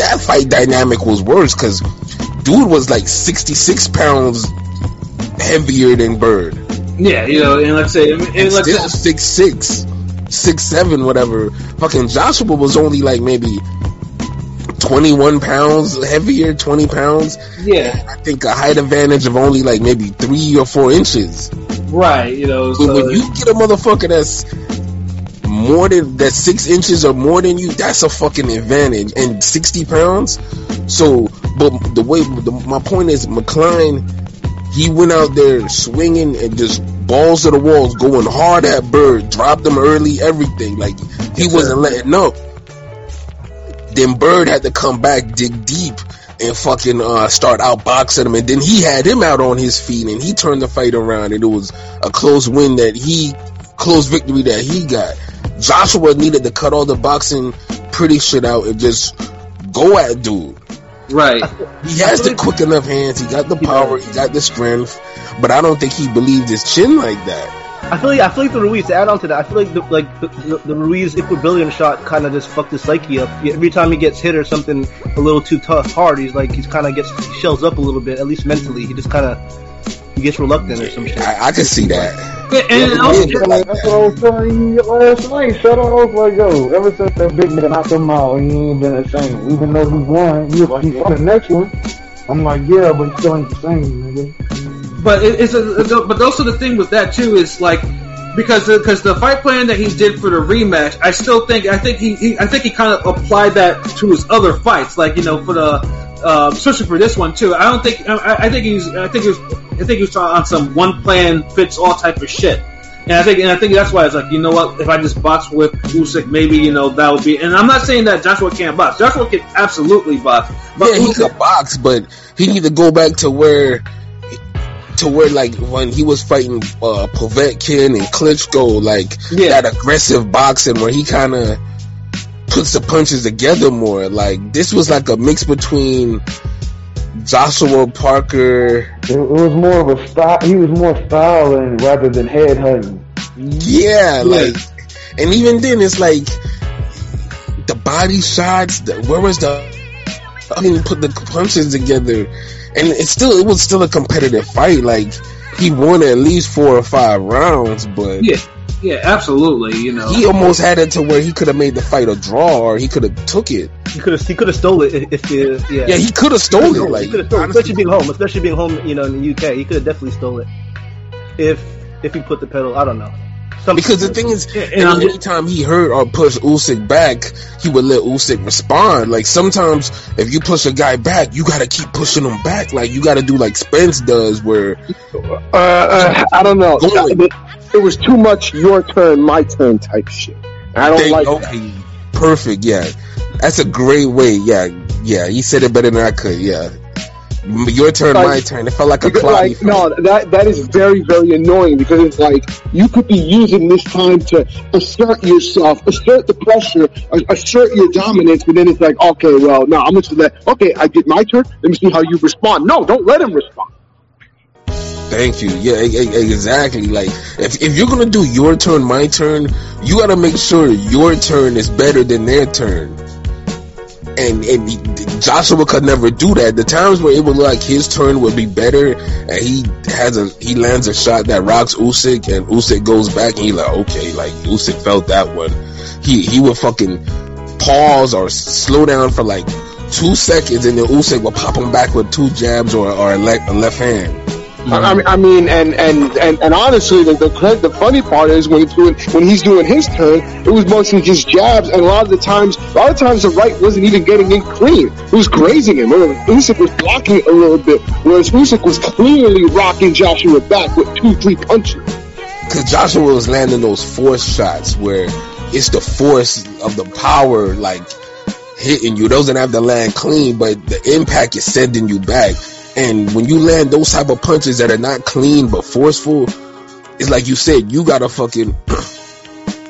that fight dynamic was worse because dude was like 66 pounds heavier than Byrd. yeah, you know, and like I say, and, And like still six six, six seven, whatever. Fucking Joshua was only like maybe twenty one pounds heavier, twenty pounds. yeah, I think a height advantage of only like maybe three or four inches. right. You know, But so when you get a motherfucker that's more than that six inches or more than you, that's a fucking advantage. And sixty pounds. So, but the way the, my point is, McCline, he went out there swinging and just balls to the walls, going hard at Byrd, dropped him early, everything. Like he wasn't letting up. Then Byrd had to come back, dig deep, and fucking uh, start outboxing him. And then he had him out on his feet, and he turned the fight around, and it was a close win that he, close victory that he got. Joshua needed to cut all the boxing pretty shit out and just go at dude. right. He has the quick enough hands. He got the power. He got the strength. But I don't think he believed his chin like that. I feel like I feel like the Ruiz to add on to that. I feel like the, like the, the, the Ruiz equilibrium shot kind of just fucked his psyche up. Every time he gets hit or something a little too tough hard, he's like he's kind of gets he shells up a little bit, at least mentally. He just kind of he gets reluctant or some shit. I, I can see that. And, and also, Yeah, like, that's what I was telling you last night. Shut up. I was like, yo, ever since that big nigga knocked him out, he ain't been the same. Even though he won, he was like, he won the next one. I'm like, yeah, but he still ain't the same, nigga. but it, it's a, it's a- but also the thing with that too is like because because the fight plan that he did for the rematch, I still think I think he, he I think he kind of applied that to his other fights, like you know for the. Uh, especially for this one too, I don't think I, I think he's I think he was I think he was on some one plan fits all type of shit, and I think and I think that's why it's like you know what if I just box with Usyk maybe you know that would be and I'm not saying that Joshua can't box Joshua can absolutely box but yeah, he Usyk- could box, but he need to go back to where, to where like when he was fighting uh, Povetkin and Klitschko, like Yeah. that aggressive boxing where he kind of puts the punches together more. Like this was like a mix between Joshua Parker. It, it was more of a style. He was more styling rather than head hunting. Yeah, like, and even then it's like the body shots. The, where was the? I didn't put the punches together, and it's still it was still a competitive fight. Like he won at least four or five rounds, but yeah yeah absolutely you know he almost had it to where he could have made the fight a draw, or he could have took it. He could have he could have stole it if, if he, yeah. Yeah, he could have stole it. Like he could have stole it, honestly, especially being home, especially being home, you know, in the UK. He could have definitely stole it if if he put the pedal. I don't know. Some, Because the thing is, and I'm- anytime he hurt or pushed Usyk back, he would let Usyk respond. Like sometimes, if you push a guy back, you gotta keep pushing him back. Like you gotta do like Spence does, where Uh, uh, I don't know. Going. It, it was too much your turn, my turn type shit. I don't they like that. perfect. Yeah, that's a great way. Yeah, yeah, You said it better than I could. Yeah, your turn, Like- my turn. It felt like a cloudy. like, no, that that is very, very annoying because it's like you could be using this time to assert yourself, assert the pressure, assert your dominance, but then it's like, okay, well, no, I'm just let. Okay, I did my turn. Let me see how you respond. No, don't let him respond. Thank you. Yeah, exactly. Like if if you're gonna do your turn, my turn, you gotta make sure your turn is better than their turn. And and Joshua could never do that. The times where it would look like his turn would be better, and he has a he lands a shot that rocks Usyk, and Usyk goes back, and he like okay, like Usyk felt that one. He he would fucking pause or slow down for like two seconds, and then Usyk would pop him back with two jabs or or a, a left hand. I, I mean, I mean, and and and, and honestly, the, the the funny part is when he's doing when he's doing his turn, it was mostly just jabs, and a lot of the times, a lot of times the right wasn't even getting in clean. It was grazing him. Usyk was blocking a little bit, whereas Usyk was clearly rocking Joshua back with two, three punches. because Joshua was landing those force shots where it's the force of the power like hitting you. That have to land clean, but the impact is sending you back. And when you land those type of punches that are not clean but forceful, it's like you said, you gotta fucking,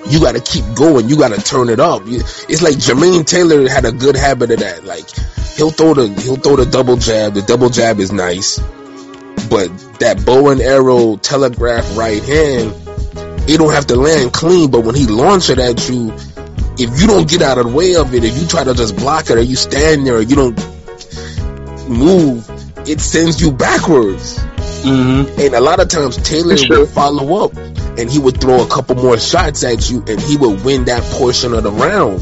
you gotta keep going. You gotta turn it up. It's like Jermaine Taylor had a good habit of that. Like he'll throw the he'll throw the double jab. The double jab is nice, but that bow and arrow telegraph right hand, it don't have to land clean. But when he launches it at you, if you don't get out of the way of it, if you try to just block it, or you stand there, or you don't move, it sends you backwards. Mm-hmm. And a lot of times Taylor Sure. would follow up and he would throw a couple more shots at you and he would win that portion of the round.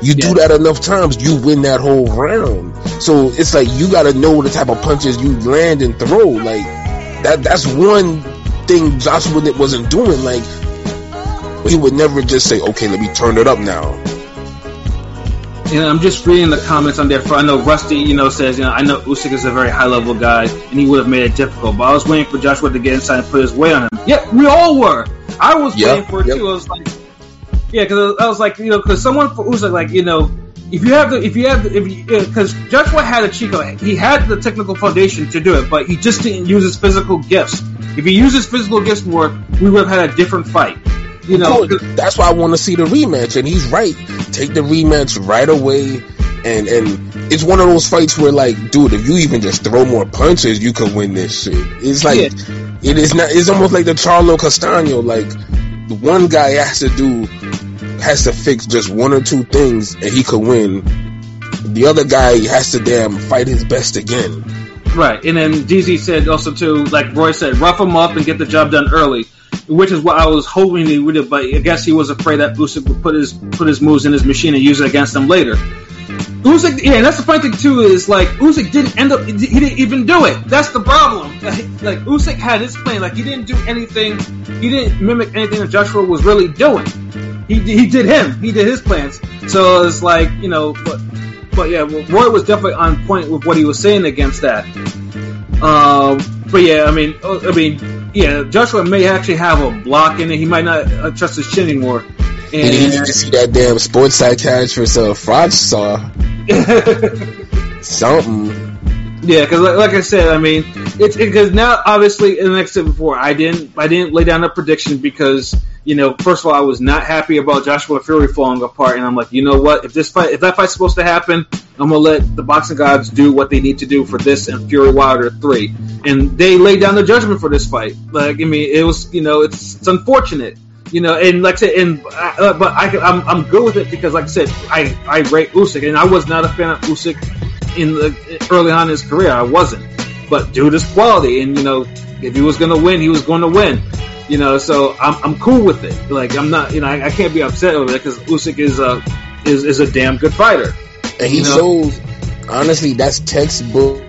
You do that enough times, you win that whole round. So it's like you gotta know the type of punches you land and throw. Like that that's one thing Joshua wasn't doing. Like he would never just say, Okay, let me turn it up now. You know, I'm just reading the comments on there. For I know Rusty, you know, says, you know, I know Usyk is a very high level guy, and he would have made it difficult. But I was waiting for Joshua to get inside and put his weight on him. Yeah, we all were. I was Yeah, waiting for it yep. too. I was like, yeah, because I was like, you know, because someone for Usyk, like, you know, if you have the, if you have, the, if because Joshua had a Chico, he had the technical foundation to do it, but he just didn't use his physical gifts. If he used his physical gifts more, we would have had a different fight. You know, that's why I want to see the rematch, and he's right. Take the rematch right away, and and it's one of those fights where, like, dude, if you even just throw more punches, you could win this shit. It's like it is not. It's almost like the Charlo Castano. Like the one guy has to do has to fix just one or two things, and he could win. The other guy has to damn fight his best again. Right, and then DZ said also too, like Roy said, rough him up and get the job done early, which is what I was hoping he would have. But I guess he was afraid that Usyk would put his put his moves in his machine and use it against him later. Usyk, yeah, and that's the funny thing too is like Usyk didn't end up, he didn't even do it. That's the problem. Like Usyk had his plan, like he didn't do anything, he didn't mimic anything that Joshua was really doing. He he did him, he did his plans. So it's like you know, but but yeah, Roy was definitely on point with what he was saying against that. Um, but yeah, I mean, uh, I mean, yeah, Joshua may actually have a block in it. He might not uh, trust his chin anymore. And you need to see that damn sports psychiatrist uh, Frog saw something. Yeah, because like, like I said, I mean, it's because now obviously, and like I said before, I didn't I didn't lay down a prediction because you know, first of all, I was not happy about Joshua Fury falling apart, and I'm like, you know what? If this fight, if that fight's supposed to happen, I'm gonna let the boxing gods do what they need to do for this and Fury Wilder three, and they laid down the judgment for this fight. Like, I mean, it was, you know, it's, it's unfortunate. You know, and like I said, and uh, but I, I'm, I'm good with it because, like I said, I I rate Usyk, and I was not a fan of Usyk in the early on in his career. I wasn't, but due to his quality, and you know, if he was going to win, he was going to win. You know, so I'm I'm cool with it. Like I'm not, you know, I, I can't be upset over it because Usyk is a is is a damn good fighter. And he You know? shows, honestly, that's textbook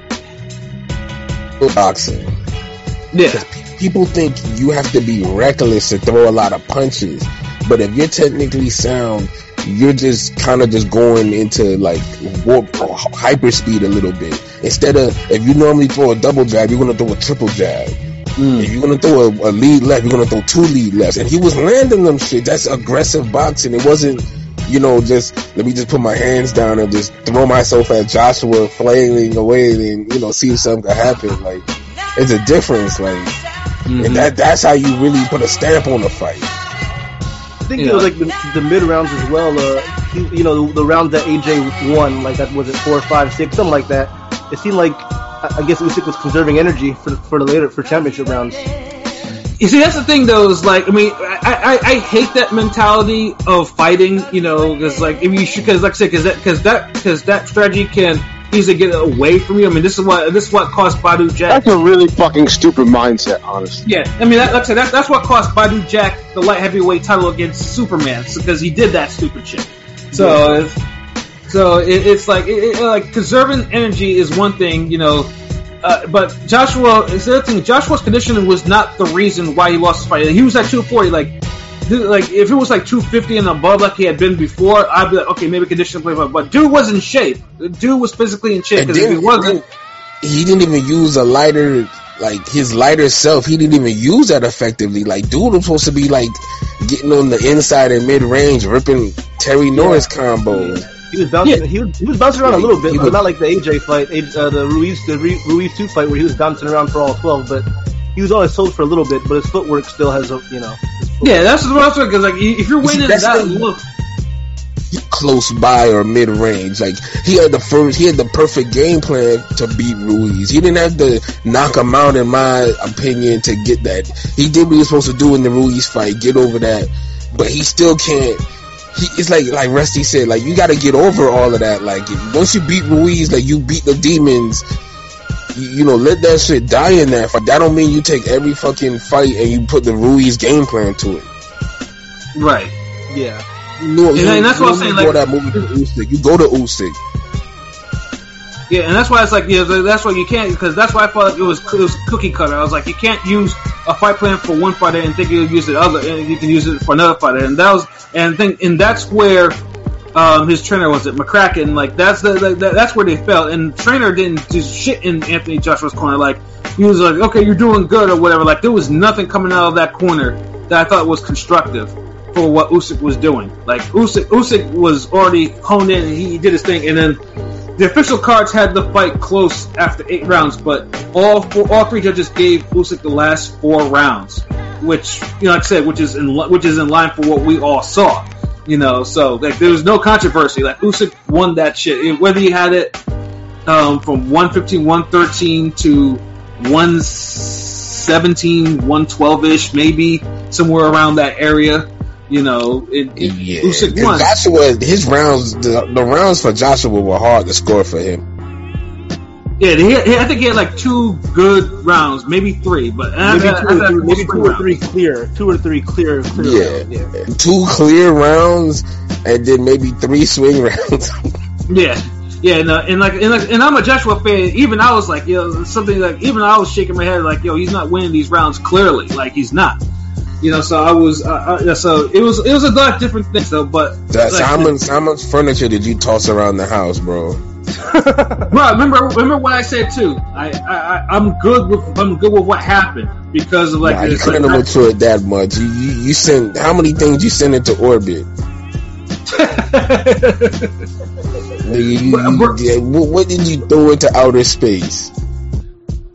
boxing. Yeah, People think you have to be reckless to throw a lot of punches, but if you're technically sound, you're just kind of just going into like warp hyper speed a little bit. Instead of if you normally throw a double jab, you're gonna throw a triple jab. Hmm. If you're gonna throw a, a lead left, you're gonna throw two lead lefts, and he was landing them shit. That's aggressive boxing. It wasn't, you know, just let me just put my hands down and just throw myself at Joshua, flailing away, and you know, see if something could happen. Like, it's a difference. Like, and mm-hmm. that that's how you really put a stamp on the fight. I think it was like the, the mid rounds as well. Uh, he, you know, the, the rounds that AJ won, like that was it four, five, six, something like that. It seemed like I I guess Usyk was conserving energy for for the later for championship rounds. You see, that's the thing, though. Is like, I mean, I, I, I hate that mentality of fighting. You know, because like if you should, because like I said, because that because that because that strategy can easily get away from you. I mean, this is what this is what cost Badou Jack. That's a really fucking stupid mindset, honestly. Yeah, I mean, that, like I said, that, that's what cost Badou Jack the light heavyweight title against Superman because he did that stupid shit. So, it's, so it, it's like it, it, like conserving energy is one thing, you know. Uh, but Joshua, it's the other thing. Joshua's conditioning was not the reason why he lost his fight. He was at 240. Like, like if it was like 250 and above, like he had been before, I'd be like, okay, maybe conditioning play. But, but dude was in shape. Dude was physically in shape because if he wasn't, he didn't even use a lighter like his lighter self, he didn't even use that effectively. Like dude was supposed to be like getting on the inside and mid range, ripping Terry Norris combos. He was bouncing. Yeah. He, was, he was bouncing around a little bit, but was- not like the AJ fight, uh, the Ruiz, the Ruiz two fight where he was bouncing around for all twelve. But he was always sold for a little bit, but his footwork still has a, you know. Yeah, that's what I'm saying. Because like, if you're winning see, waiting that's that the- look, close by or mid range. Like he had the first, he had the perfect game plan to beat Ruiz. He didn't have to knock him out, in my opinion, to get that. He did what he was supposed to do in the Ruiz fight, get over that, but he still can't. He, it's like like Rusty said, like you got to get over all of that. Like once you beat Ruiz, like you beat the demons. You, know, let that shit die in that fight. That don't mean you take every fucking fight and you put the Ruiz game plan to it. right? yeah. No, And- you, and that's what I'm you saying, like- go that movie to Usyk. You go to Usyk. Yeah, and that's why it's like yeah, that's why you can't because that's why I like it was it was cookie cutter. I was like, you can't use a fight plan for one fighter and think you'll use it other, and you can use it for another fighter. And that was and think and that's where um, his trainer was it McCracken. Like that's the, the, that's where they felt. And trainer didn't do shit in Anthony Joshua's corner. Like he was like, okay, you're doing good or whatever. Like there was nothing coming out of that corner that I thought was constructive for what Usyk was doing. Like Usyk, Usyk was already honed in and he did his thing, and then the official cards had the fight close after eight rounds, but all four, all three judges gave Usyk the last four rounds, which you know, like I said, which is in which is in line for what we all saw. You know, so like there was no controversy. Like Usyk won that shit, whether he had it um, from 115, 113 to 117, 112 ish, maybe somewhere around that area. You know, it, it, Yeah, Usyk won. Joshua, his rounds, the, the rounds for Joshua were hard to score for him. Yeah, he, he, I think he had like two good rounds, maybe three, but Maybe I- I- two, I- or three, maybe two or three clear, two or three clear, clear. Yeah. rounds, yeah. Two clear rounds, and then maybe three swing rounds. Yeah, yeah, and, uh, and like, and like, and I'm a Joshua fan. Even I was like, yo, something like, even I was shaking my head like, yo, he's not winning these rounds clearly, like he's not. You know, so I was, uh, uh, so it was, it was a lot of different things though. But That's like, how much how much furniture did you toss around the house, bro? Bro, remember, remember what I said too. I, I, I I'm good with, I'm good with what happened because of like, Nah, you couldn't like, have to it that much. You, you you sent how many things you sent into orbit? You, you- yeah, what, what did you throw into outer space?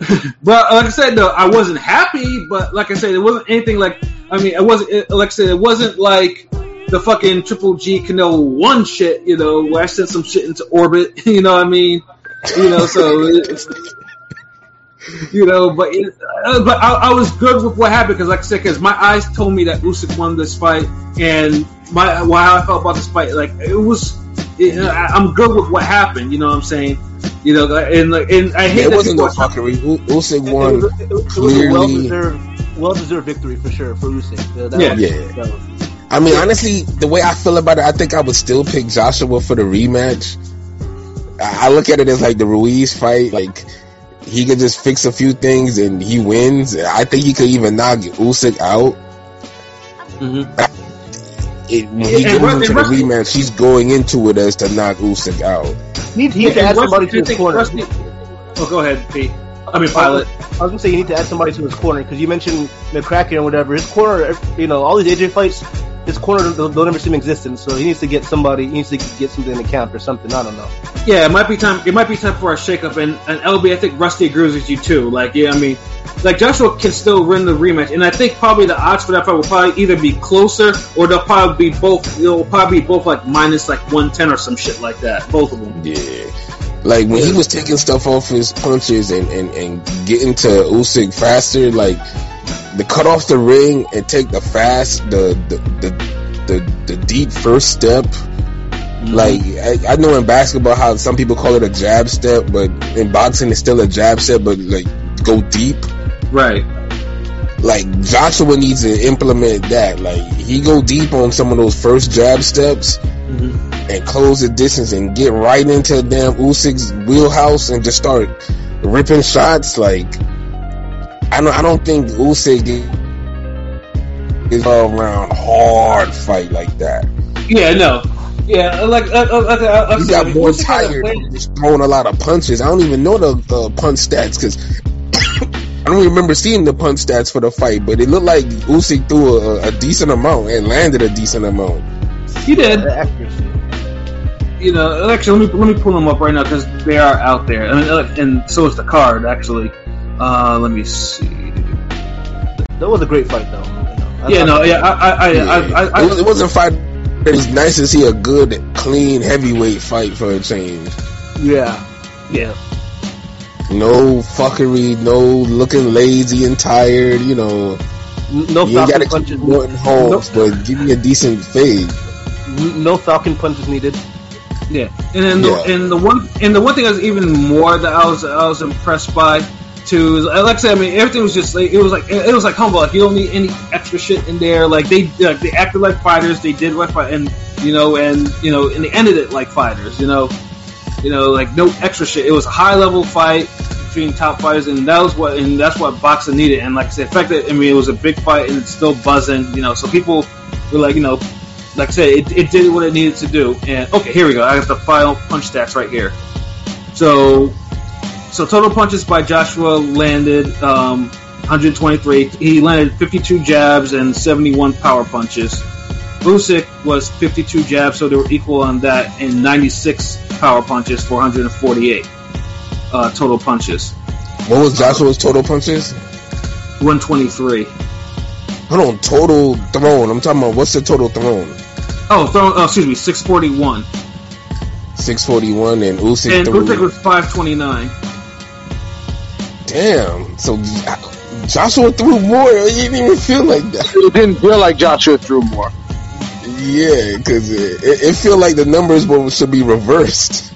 But like I said, though, I wasn't happy. But like I said, it wasn't anything like. I mean, it wasn't. Like I said, it wasn't like the fucking Triple G Canelo one shit. You know, where I sent some shit into orbit. You know what I mean? You know, so it's. You know, but it, uh, but I, I was good with what happened because, like I said, because my eyes told me that Usyk won this fight, and my why I felt about this fight, like it was, it, I, I'm good with what happened. You know what I'm saying? You know, and and I hate Yeah, it wasn't no people are- fuckery. U- Usyk It, won. was, it, was a well-deserved, well-deserved victory for sure for Usyk. Yeah, that Yeah. was- Yeah. That was- I mean, honestly, the way I feel about it, I think I would still pick Joshua for the rematch. I I look at it as like the Ruiz fight. Like he could just fix a few things and he wins. I think he could even knock Usyk out. Mm-hmm. It, when he And goes Rus- into and the Rusty- rematch, he's going into it as to knock Usyk out. He needs, he needs to add somebody to his corner. Rusty- oh, go ahead, Pete. I mean, pilot. I Pilot. was gonna say you need to add somebody to his corner because you mentioned McCracken or whatever. His corner, you know, all these AJ fights, his corner don't, don't ever seem existent. So he needs to get somebody. He needs to get something in the camp or something. I don't know. Yeah, it might be time. It might be time for a shakeup. And and LB, I think Rusty agrees with you too. Like, yeah, I mean, like Joshua can still win the rematch, and I think probably the odds for that fight will probably either be closer or they'll probably be both. It'll probably be both like minus like one ten or some shit like that. Both of them. Yeah. Like when he was taking stuff off his punches and, and, and getting to Usyk faster, like the cut off the ring and take the fast, the the the, the, the deep first step. Mm-hmm. Like I, I know in basketball how some people call it a jab step, but in boxing it's still a jab step, but like go deep. Right. Like Joshua needs to implement that. Like he go deep on some of those first jab steps mm-hmm. and close the distance and get right into damn Usyk's wheelhouse and just start ripping shots. Like I don't, I don't think Usyk is all around hard fight like that. Yeah. No. Yeah. Like. Uh, uh, like, uh, He said, got more Usyk tired plan- from just throwing a lot of punches. I don't even know the uh, punch stats because I don't remember seeing the punch stats for the fight, but it looked like Usyk threw a, a decent amount and landed a decent amount. He did. The accuracy. You know, actually, let me let me pull them up right now because they are out there, and, uh, and so is the card. Actually, uh, let me see. That was a great fight, though. I Yeah, no, yeah, I, I, I, Yeah. It, was, it wasn't fight. It was nice to see a good, clean heavyweight fight for a change. yeah, yeah. No fuckery, no looking lazy and tired. You know, no you ain't falcon got to punches. keep Norton Holmes, but give me a decent fade. n- No falcon punches needed. Yeah, and then the, and the one and the one thing I was even more that I was I was impressed by is like I said I mean everything was just like it was like it was like humble. Like you don't need any extra shit in there. Like they like, they acted like fighters. They did fight and you know and you know and they ended it like fighters you know? You know like no extra shit. It was a high level fight between top fighters and that was what and that's what boxing needed. And like I said the fact that I mean it was a big fight and it's still buzzing you know? So people were like you know like I said, it, it did what it needed to do. And okay, here we go. I got the final punch stats right here. So, so total punches by Joshua landed um, 123. He landed 52 jabs and 71 power punches. Usyk was 52 jabs, so they were equal on that, and 96 power punches for 148 uh, total punches. What was Joshua's total punches? 123. Hold on, total thrown. I'm talking about what's the total thrown? Oh, throw, oh excuse me, 641. 641 and Usyk And. Usyk was 529. Damn. So Joshua threw more. It didn't even feel like that. It didn't feel like Joshua threw more. Yeah, because it, it, it feel like the numbers will, should be reversed.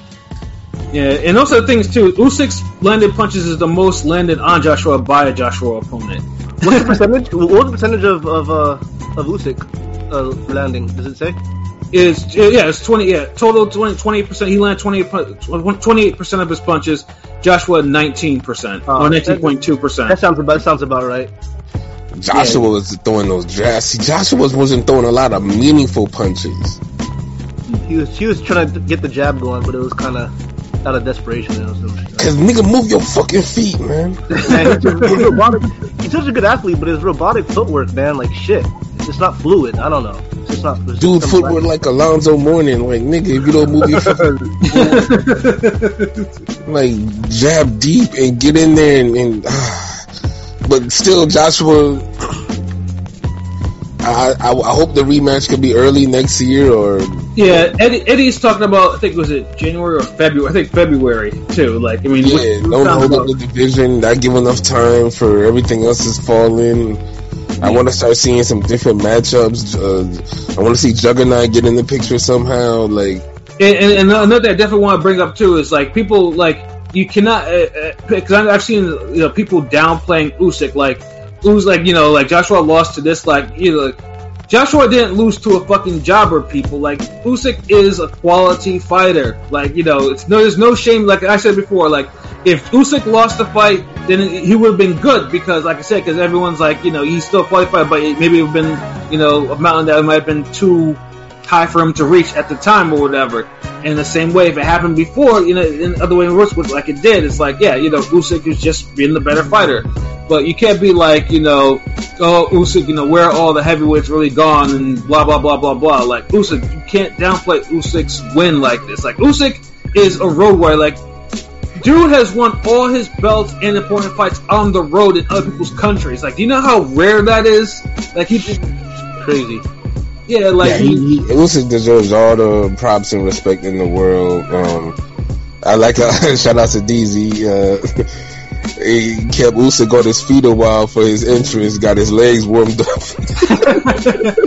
Yeah, and also the things too. Usyk's landed punches is the most landed on Joshua by a Joshua opponent. What's the percentage? What's the percentage of of uh, of Usyk uh, landing? Does it say? Is yeah, it's twenty. Yeah, total 20 percent. He landed 28 percent of his punches. Joshua nineteen percent Oh, or nineteen point two percent. That percent. sounds about that sounds about right. Joshua was throwing those jabs. Joshua wasn't throwing a lot of meaningful punches. He was he was trying to get the jab going, but it was kind of out of desperation. You know, so, Cause nigga, move your fucking feet, man. man, he's, he's. He's such a good athlete, but his robotic footwork, man, like shit. It's just not fluid. I don't know. It's just not. it's Dude, footwork like Alonzo Mourning. Like nigga, if you don't move your feet, like jab deep and get in there and. and but still, Joshua. I, I I hope the rematch could be early next year or Yeah, Eddie, Eddie's talking about. I think was it January or February? I think February too. Like I mean, Yeah, we- we don't hold up the division. Not give enough time for everything else is falling. I want to start seeing some different matchups. Uh, I want to see Juggernaut get in the picture somehow. Like, And, and, and another thing I definitely want to bring up too is like people like you cannot because uh, I've seen you know people downplaying Usyk like Usyk like you know like Joshua lost to this like you know like, Joshua didn't lose to a fucking jobber people like Usyk is a quality fighter like you know it's no there's no shame like I said before like if Usyk lost the fight then he would have been good because like I said because everyone's like you know he's still qualified but maybe it would have been you know a mountain that might have been too high for him to reach at the time or whatever. And the same way, if it happened before, you know, in the other way in was like it did, it's like, yeah, you know, Usyk is just being the better fighter. But you can't be like, you know, oh, Usyk, you know, where are all the heavyweights really gone and blah, blah, blah, blah, blah. Like, Usyk, you can't downplay Usyk's win like this. Like, Usyk is a road warrior. Like, dude has won all his belts and important fights on the road in other people's countries. Like, do you know how rare that is? Like, he just, crazy. yeah, like, yeah, he, he Usyk deserves all the props and respect in the world. Um, I like uh, shout out to DZ. Uh, he kept Usyk on his feet a while for his entrance. Got his legs warmed up.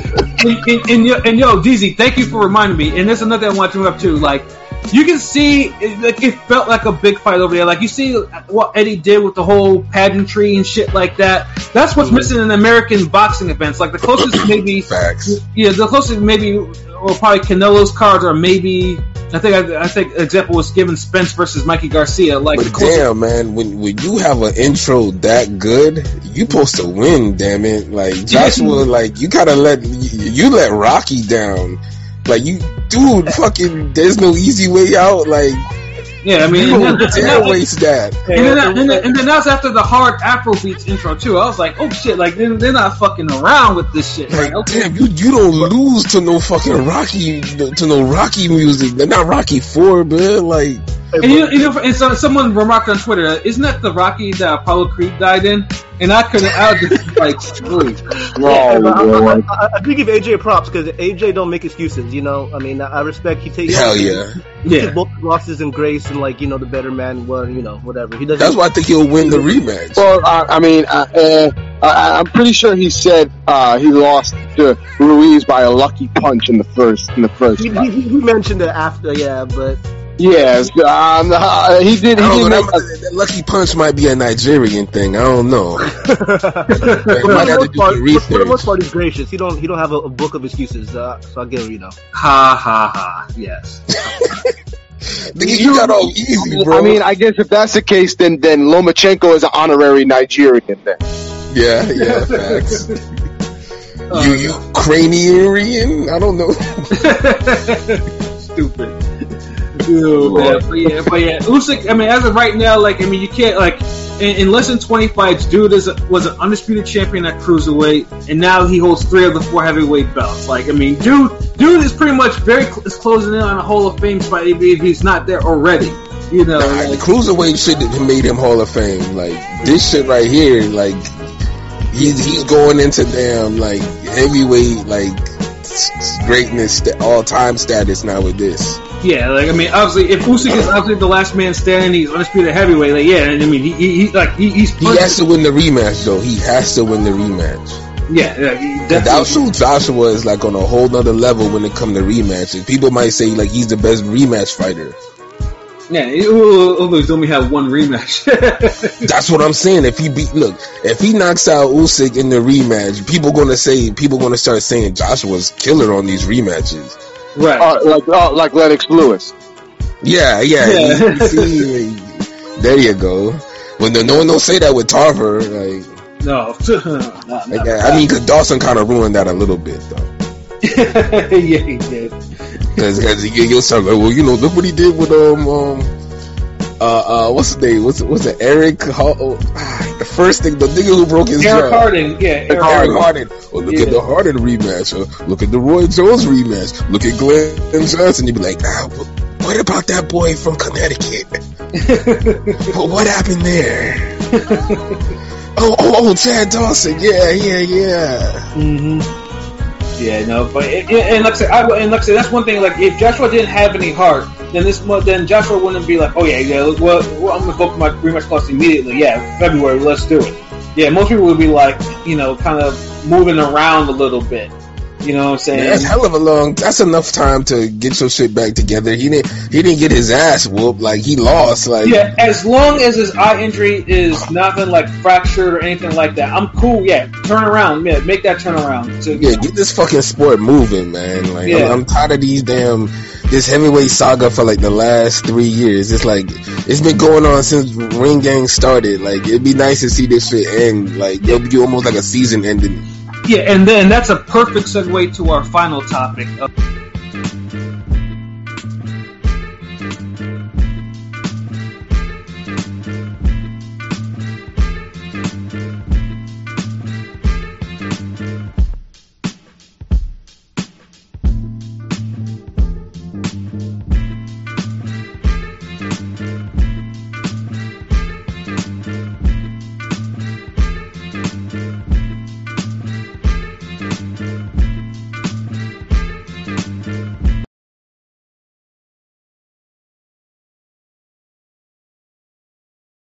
and, and, and, yo, and yo, DZ, thank you for reminding me. And there's another thing I want to bring up too. Like, you can see, it, like, it felt like a big fight over there. Like, you see what Eddie did with the whole pageantry and shit like that. That's what's missing in American boxing events. Like, the closest maybe, Facts. yeah, the closest maybe, or probably Canelo's cards, or maybe. I think I, I think example was given Spence versus Mikey Garcia. Like But damn, man, when when you have an intro that good, you supposed to win. Damn it! Like Joshua, like you gotta let you, you let Rocky down. Like you, dude, fucking. There's no easy way out. Like Yeah, I mean, You and don't then, and dare then- waste that. and then, and, then, and then that's after the hard Afro beats intro too. I was like, oh shit, like they're, they're not fucking around with this shit. Like, Like, okay, damn, you you don't lose to no fucking Rocky to no Rocky music. They're not Rocky Four, man. Like, And you, you know, and so, someone remarked on Twitter, isn't that the Rocky that Apollo Creed died in? And I couldn't, I was just like, really? Oh, But I, Lord. I, I, I do give AJ props because AJ don't make excuses. You know, I mean, I, I respect he takes hell yeah. He Yeah. takes both losses and grace and like you know the better man. Well, you know, whatever he doesn't. That's why I think he'll win the rematch. Well, I, I mean, uh, uh, I, I'm pretty sure he said uh, he lost to Ruiz by a lucky punch in the first in the first. He, he, he mentioned it after, yeah, but Yes, um, uh, he did. He did know, make that, that lucky punch might be a Nigerian thing. I don't know. for might the have to most do part, some for- for the most part, he's gracious. He don't he don't have a, a book of excuses, uh, so I give him, you know. Ha ha ha, yes. Nigga, you got all easy, bro. I mean, I guess if that's the case, then then Lomachenko is an honorary Nigerian. Then yeah, yeah, facts. you you craniarian? I don't know. Stupid. Dude, man. But yeah, but yeah, Usyk. I mean, as of right now, like, I mean, you can't like in, in less than twenty fights, dude is a, was an undisputed champion at cruiserweight, and now he holds three of the four heavyweight belts. Like, I mean, dude, dude is pretty much very cl- is closing in on a Hall of Fame spot if, if he's not there already. You know, Nah, the like, cruiserweight shit that made him Hall of Fame. Like this shit right here, like he's he's going into damn like heavyweight like greatness, all time status now with this. Yeah, like I mean, obviously, if Usyk is obviously the last man standing, he's undisputed heavyweight. Like, yeah, I mean, he, he, he like he, he's He has to win the rematch though. He has to win the rematch. yeah, yeah, he And definitely- also Joshua is like on a whole nother level when it comes to rematches. People might say like he's the best rematch fighter. yeah, he's only have one rematch. That's what I'm saying. If he beat, look, if he knocks out Usyk in the rematch, people gonna say, people gonna start saying Joshua's killer on these rematches. Right. uh, like uh, like Lennox Lewis. Yeah, yeah. Yeah. you- you see, there you go. When the, no one don't say that with Tarver, like, No. Not- like not- I mean, cause Dawson kind of ruined that a little bit though. yeah, he did. Cause, cause you, you'll start like, well, you know, look what he did with um um uh uh what's his name? What's what's it? Eric? Oh, the first thing, the nigga who broke his Eric jaw. Harding, yeah, Eric Eric Harding. Harden. Oh, look Yeah. at the Harden rematch. Uh, look at the Roy Jones rematch. Look at Glenn Johnson. You'd be like, ah, wh- what about that boy from Connecticut? well, what happened there? oh, oh, oh, Chad Dawson. Yeah, yeah, yeah. Mm-hmm. Yeah, no, but it, it- and like I said, I, and like I said, that's one thing. Like, if Joshua didn't have any heart, then this then Joshua wouldn't be like, oh yeah, yeah, well, well I'm gonna book my rematch clause immediately. Yeah, February, let's do it. Yeah, most people would be like, you know, kind of moving around a little bit. You know what I'm saying? That's hell of a long. That's enough time to get your shit back together. He didn't. He didn't get his ass whooped. Like he lost. Like Yeah, as long as his eye injury is nothing like fractured or anything like that, I'm cool. Yeah, turn around. Yeah, make that turn around. So, Yeah, get this fucking sport moving, man. Like Yeah. I'm, I'm tired of these damn this heavyweight saga for like the last three years. It's like it's been going on since Ring Gang started. Like it'd be nice to see this shit end. Like it'll be almost like a season ending. Yeah, and then that's a perfect segue to our final topic. Of